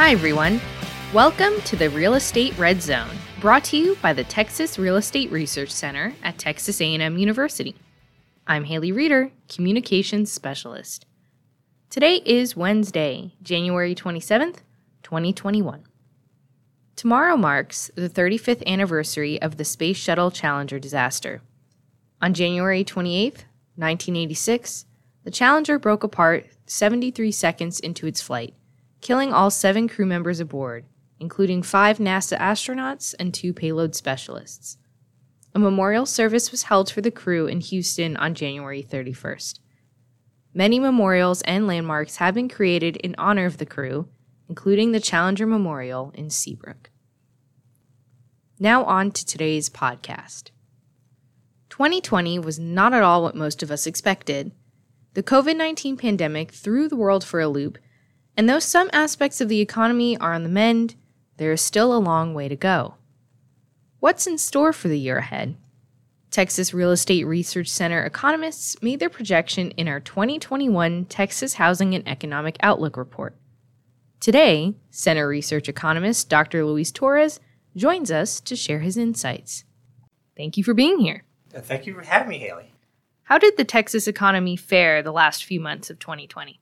Hi, everyone. Welcome to the Real Estate Red Zone, brought to you by the Texas Real Estate Research Center at Texas A&M University. I'm Haley Reeder, Communications Specialist. Today is Wednesday, January 27th, 2021. Tomorrow marks the 35th anniversary of the Space Shuttle Challenger disaster. On January 28, 1986, the Challenger broke apart 73 seconds into its flight, killing all seven crew members aboard, including five NASA astronauts and two payload specialists. A memorial service was held for the crew in Houston on January 31st. Many memorials and landmarks have been created in honor of the crew, including the Challenger Memorial in Seabrook. Now, on to today's podcast. 2020 was not at all what most of us expected. The COVID 19 pandemic threw the world for a loop, and though some aspects of the economy are on the mend, there is still a long way to go. What's in store for the year ahead? Texas Real Estate Research Center economists made their projection in our 2021 Texas Housing and Economic Outlook report. Today, Center Research economist Dr. Luis Torres joins us to share his insights. Thank you for being here. Thank you for having me, Haley. How did the Texas economy fare the last few months of 2020?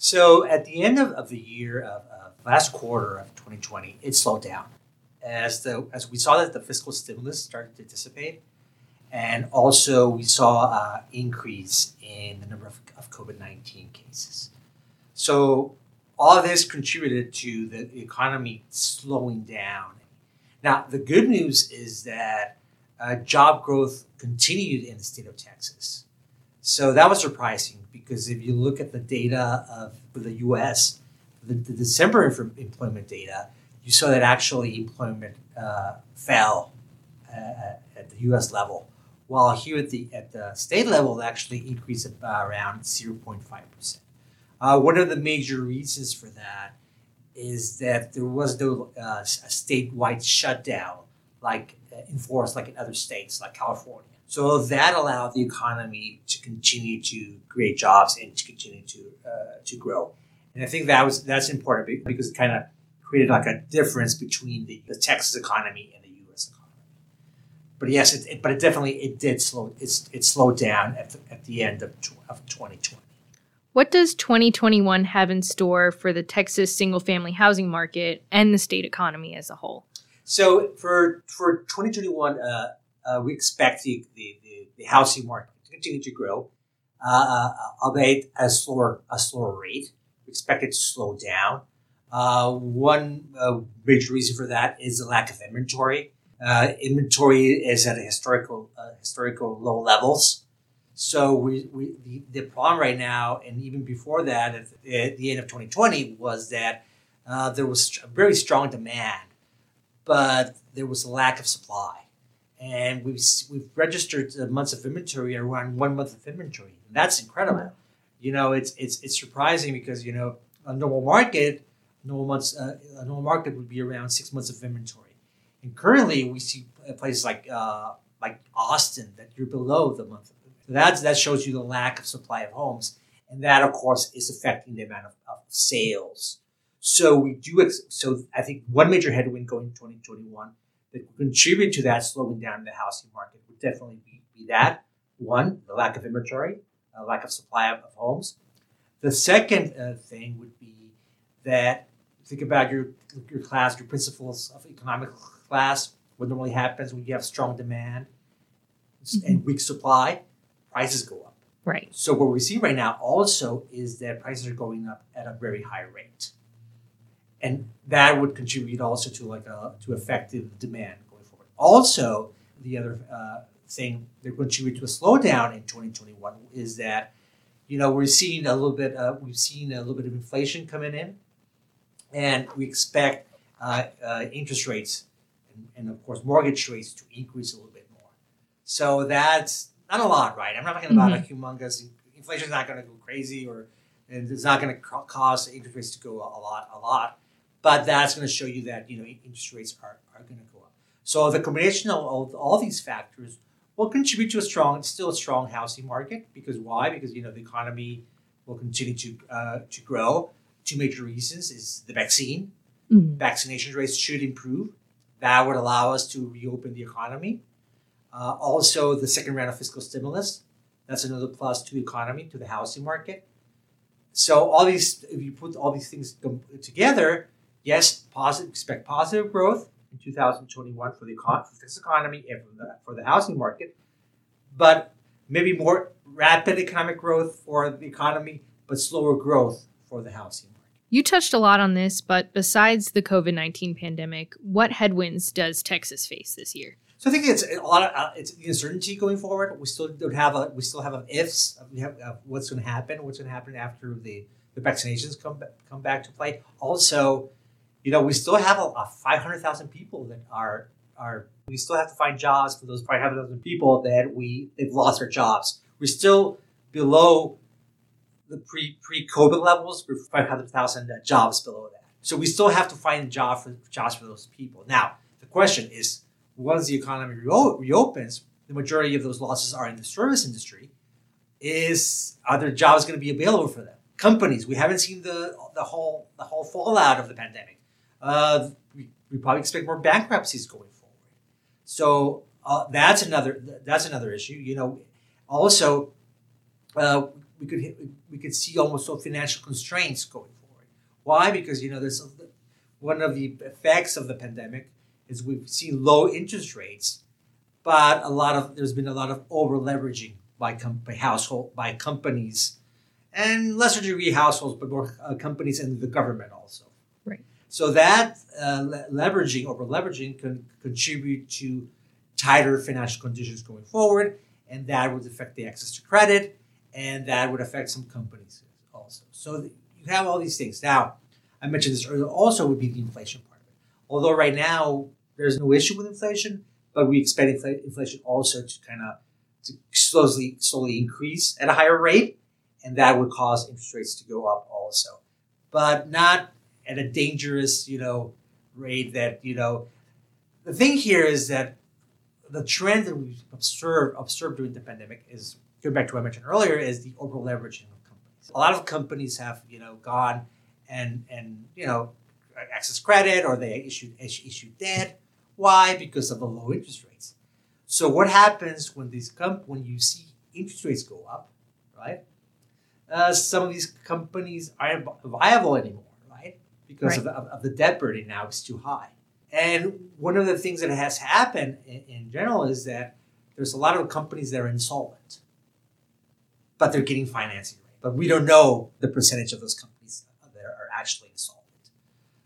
So, at the end of, of the year, of uh, last quarter of 2020, it slowed down as the as we saw that the fiscal stimulus started to dissipate, and also we saw an increase in the number of, of COVID 19 cases. So, all of this contributed to the economy slowing down. Now, the good news is that uh, job growth continued in the state of Texas. So that was surprising because if you look at the data of the U.S., the, the December employment data, you saw that actually employment uh, fell uh, at the U.S. level, while here at the at the state level, it actually increased by around 0.5 percent. Uh, one of the major reasons for that is that there was no uh, a statewide shutdown like uh, enforced like in other states like California. So that allowed the economy to continue to create jobs and to continue to uh, to grow. And I think that was that's important because it kind of created like a difference between the, the Texas economy and the U.S. economy. But yes, it, it, but it definitely it did slow it's it slowed down at the, at the end of, tw- of 2020. What does 2021 have in store for the Texas single family housing market and the state economy as a whole? So for for 2021, uh, uh, we expect the, the, the, housing market to continue to grow, uh, albeit at a slower a slower rate. We expect it to slow down. Uh, one uh, major reason for that is the lack of inventory. Uh, inventory is at a historical historical low levels. So we, we the, the problem right now, and even before that, at the, at the end of 2020, was that there was a very strong demand but there was a lack of supply. And we've, we've registered months of inventory around one month of inventory. And that's incredible. You know, it's, it's, it's surprising because, you know, a normal market, normal months, uh, a normal market would be around six months of inventory. And currently we see places like, uh, like Austin that you're below the month. So that's, that shows you the lack of supply of homes. And that, of course, is affecting the amount of, of sales so we do. Ex- so I think one major headwind going into 2021 that contribute to that slowing down in the housing market would definitely be, be that one, the lack of inventory, a lack of supply of, of homes. The second uh, thing would be that think about your your class, your principles of economic class. What normally happens when you have strong demand mm-hmm. and weak supply, prices go up. Right. So what we see right now also is that prices are going up at a very high rate and that would contribute also to like a to effective demand going forward. Also, the other uh, thing that contribute to a slowdown in 2021 is that you know we're seeing a little bit uh, we've seen a little bit of inflation coming in, and we expect uh, uh interest rates and, and, of course mortgage rates to increase a little bit more. So that's not a lot, right? I'm not talking about mm-hmm. a humongous inflation is not going to go crazy or and it's not going to cause interest rates to go a lot, a lot but that's going to show you that you know interest rates are, are going to go up. So the combination of all, all these factors will contribute to a strong, still a strong housing market. Because why? Because you know the economy will continue to uh, to grow. Two major reasons is the vaccine. Mm-hmm. Vaccination rates should improve. That would allow us to reopen the economy. Uh, also, the second round of fiscal stimulus. That's another plus to the economy, to the housing market. So all these, if you put all these things together, yes, positive, expect positive growth in 2021 for the econ- for this economy and for the, for the housing market, but maybe more rapid economic growth for the economy, but slower growth for the housing market. You touched a lot on this, but besides the COVID 19 pandemic, what headwinds does Texas face this year? So I think it's a lot of uh, it's the uncertainty going forward. We still don't have a we still have a ifs. We have uh, what's going to happen. What's going to happen after the the vaccinations come come back to play. Also, you know, we still have a, a five hundred thousand people that are are we still have to find jobs for those five hundred thousand people that we they've lost their jobs. We're still below the pre pre COVID levels. We're five hundred thousand jobs below that. So we still have to find job for jobs for those people. Now the question is once the economy reopens, the majority of those losses are in the service industry. Is are there jobs going to be available for them? Companies, we haven't seen the the whole the whole fallout of the pandemic. Uh, we, we probably expect more bankruptcies going forward. So uh, that's another that's another issue. You know, also uh, we could we could see almost no financial constraints going forward. Why? Because you know there's one of the effects of the pandemic is we've seen low interest rates, but a lot of there's been a lot of over leveraging by, com- by household by companies, and lesser degree households, but more uh, companies and the government also. So that uh, le- leveraging over leveraging can contribute to tighter financial conditions going forward, and that would affect the access to credit, and that would affect some companies also. So you have all these things. Now, I mentioned this earlier. Also, would be the inflation part of it. Although right now there's no issue with inflation, but we expect infl- inflation also to kind of to slowly slowly increase at a higher rate, and that would cause interest rates to go up also, but not at a dangerous you know rate that you know. The thing here is that the trend that we've observed observed during the pandemic is going back to what I mentioned earlier is the over leveraging of companies. A lot of companies have you know gone and and you know access credit or they issued issued debt why? Because of the low interest rates. So what happens when these comp- when you see interest rates go up, right? Uh, some of these companies aren't viable anymore? Because right. Of, the, of, the debt burden now is too high. And one of the things that has happened in, in general is that there's a lot of companies that are insolvent, but they're getting financing, right? But we don't know the percentage of those companies that are actually insolvent.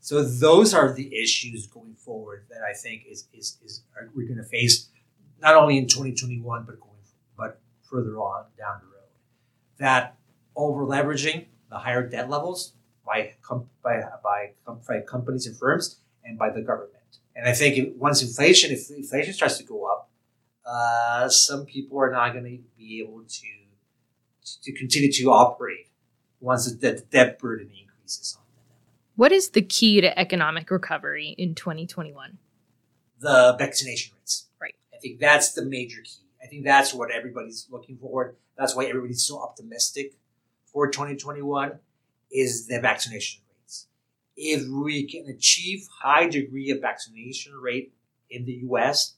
So those are the issues going forward that I think is is, is we're going to face not only in 2021 but going but further on down the road. That over leveraging the higher debt levels by com- by by, com- by companies and firms and by the government. And I think once inflation, if inflation starts to go up, uh, some people are not going to be able to to continue to operate once the debt burden increases on. What is the key to economic recovery in 2021? The vaccination rates. Right. I think that's the major key. I think that's what everybody's looking for. That's why everybody's so optimistic for 2021 is the vaccination rates. If we can achieve high degree of vaccination rate in the US,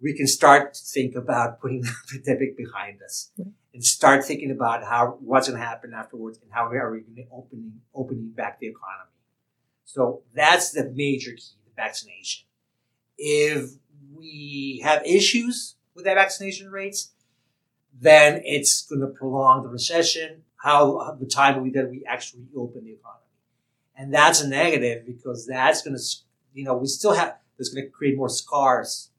we can start to think about putting the pandemic behind us and start thinking about how what's going to happen afterwards and how are we going to opening opening back the economy. So that's the major key, the vaccination. If we have issues with that vaccination rates, then it's going to prolong the recession. How the time we that we actually open the economy, and that's a negative because that's going to, you know, we still have that's going to create more scars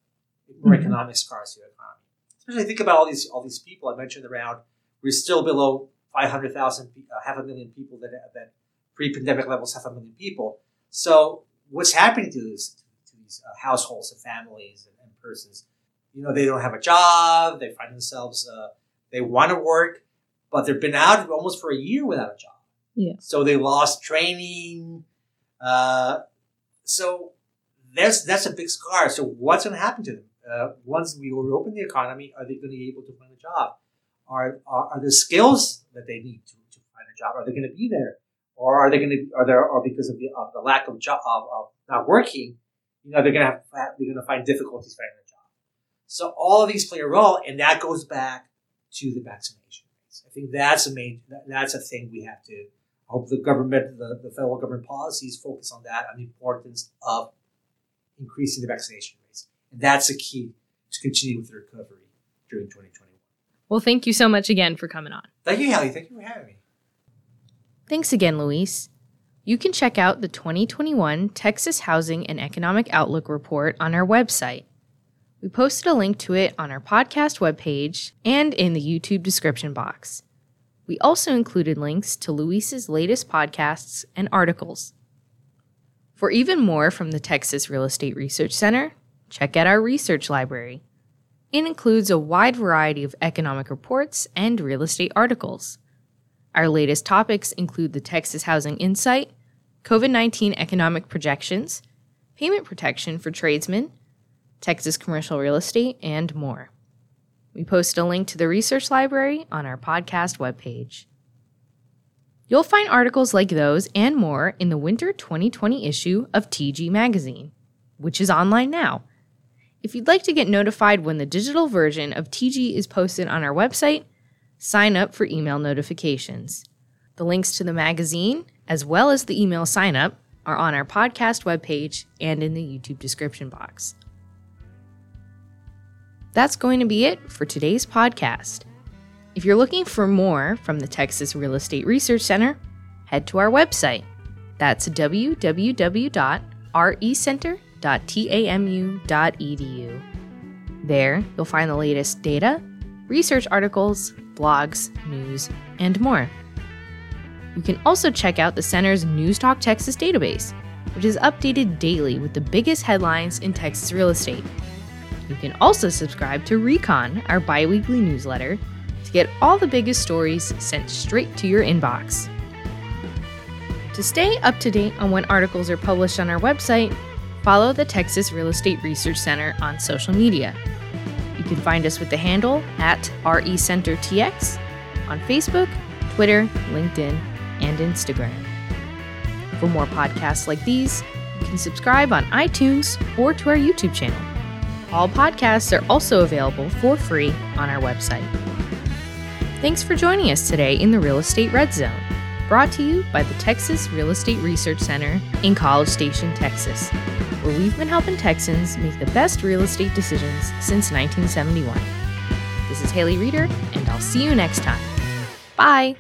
more mm-hmm. economic scars to the economy. Especially think about all these all these people I mentioned around. We're still below 500,000, uh, half a million people that that pre-pandemic levels, half a million people. So what's happening to these to these uh, households and families and, and, persons? You know, they don't have a job. They find themselves uh, they want to work, but they've been out almost for a year without a job. Yeah. So they lost training. Uh, so that's that's a big scar. So what's going to happen to them? uh, once we reopen the economy, are they going to be able to find a job? Are, are, are the skills that they need to, to find a job, are they going to be there or are they going to, are there, or because of the, of the lack of job, of, of not working, you know, they're going to have, they're going to find difficulties finding a job. So all of these play a role, and that goes back to the vaccination rates. I think that's a main, that's a thing we have to, I hope the government, the, the federal government policies focus on that, on the importance of increasing the vaccination rates. And that's a key to continue with the recovery during 2021. Well, thank you so much again for coming on. Thank you, Hallie. Thank you for having me. Thanks again, Luis. You can check out the 2021 Texas Housing and Economic Outlook Report on our website. We posted a link to it on our podcast webpage and in the YouTube description box. We also included links to Luis's latest podcasts and articles. For even more from the Texas Real Estate Research Center, check out our research library. It includes a wide variety of economic reports and real estate articles. Our latest topics include the Texas Housing Insight, COVID 19 economic projections, payment protection for tradesmen, Texas commercial real estate, and more. We post a link to the research library on our podcast webpage. You'll find articles like those and more in the winter 2020 issue of TG Magazine, which is online now. If you'd like to get notified when the digital version of TG is posted on our website, sign up for email notifications. The links to the magazine, as well as the email sign up, are on our podcast webpage and in the YouTube description box. That's going to be it for today's podcast. If you're looking for more from the Texas Real Estate Research Center, head to our website. That's www.recenter.tamu.edu. There, you'll find the latest data, research articles, blogs, news, and more. You can also check out the Center's News Talk Texas database, which is updated daily with the biggest headlines in Texas real estate. You can also subscribe to Recon, our bi weekly newsletter, to get all the biggest stories sent straight to your inbox. To stay up to date on when articles are published on our website, follow the Texas Real Estate Research Center on social media. You can find us with the handle at RECenterTX on Facebook, Twitter, LinkedIn, and Instagram. For more podcasts like these, you can subscribe on iTunes or to our YouTube channel. All podcasts are also available for free on our website. Thanks for joining us today in the Real Estate Red Zone, brought to you by the Texas Real Estate Research Center in College Station, Texas, where we've been helping Texans make the best real estate decisions since 1971. This is Haley Reeder, and I'll see you next time. Bye!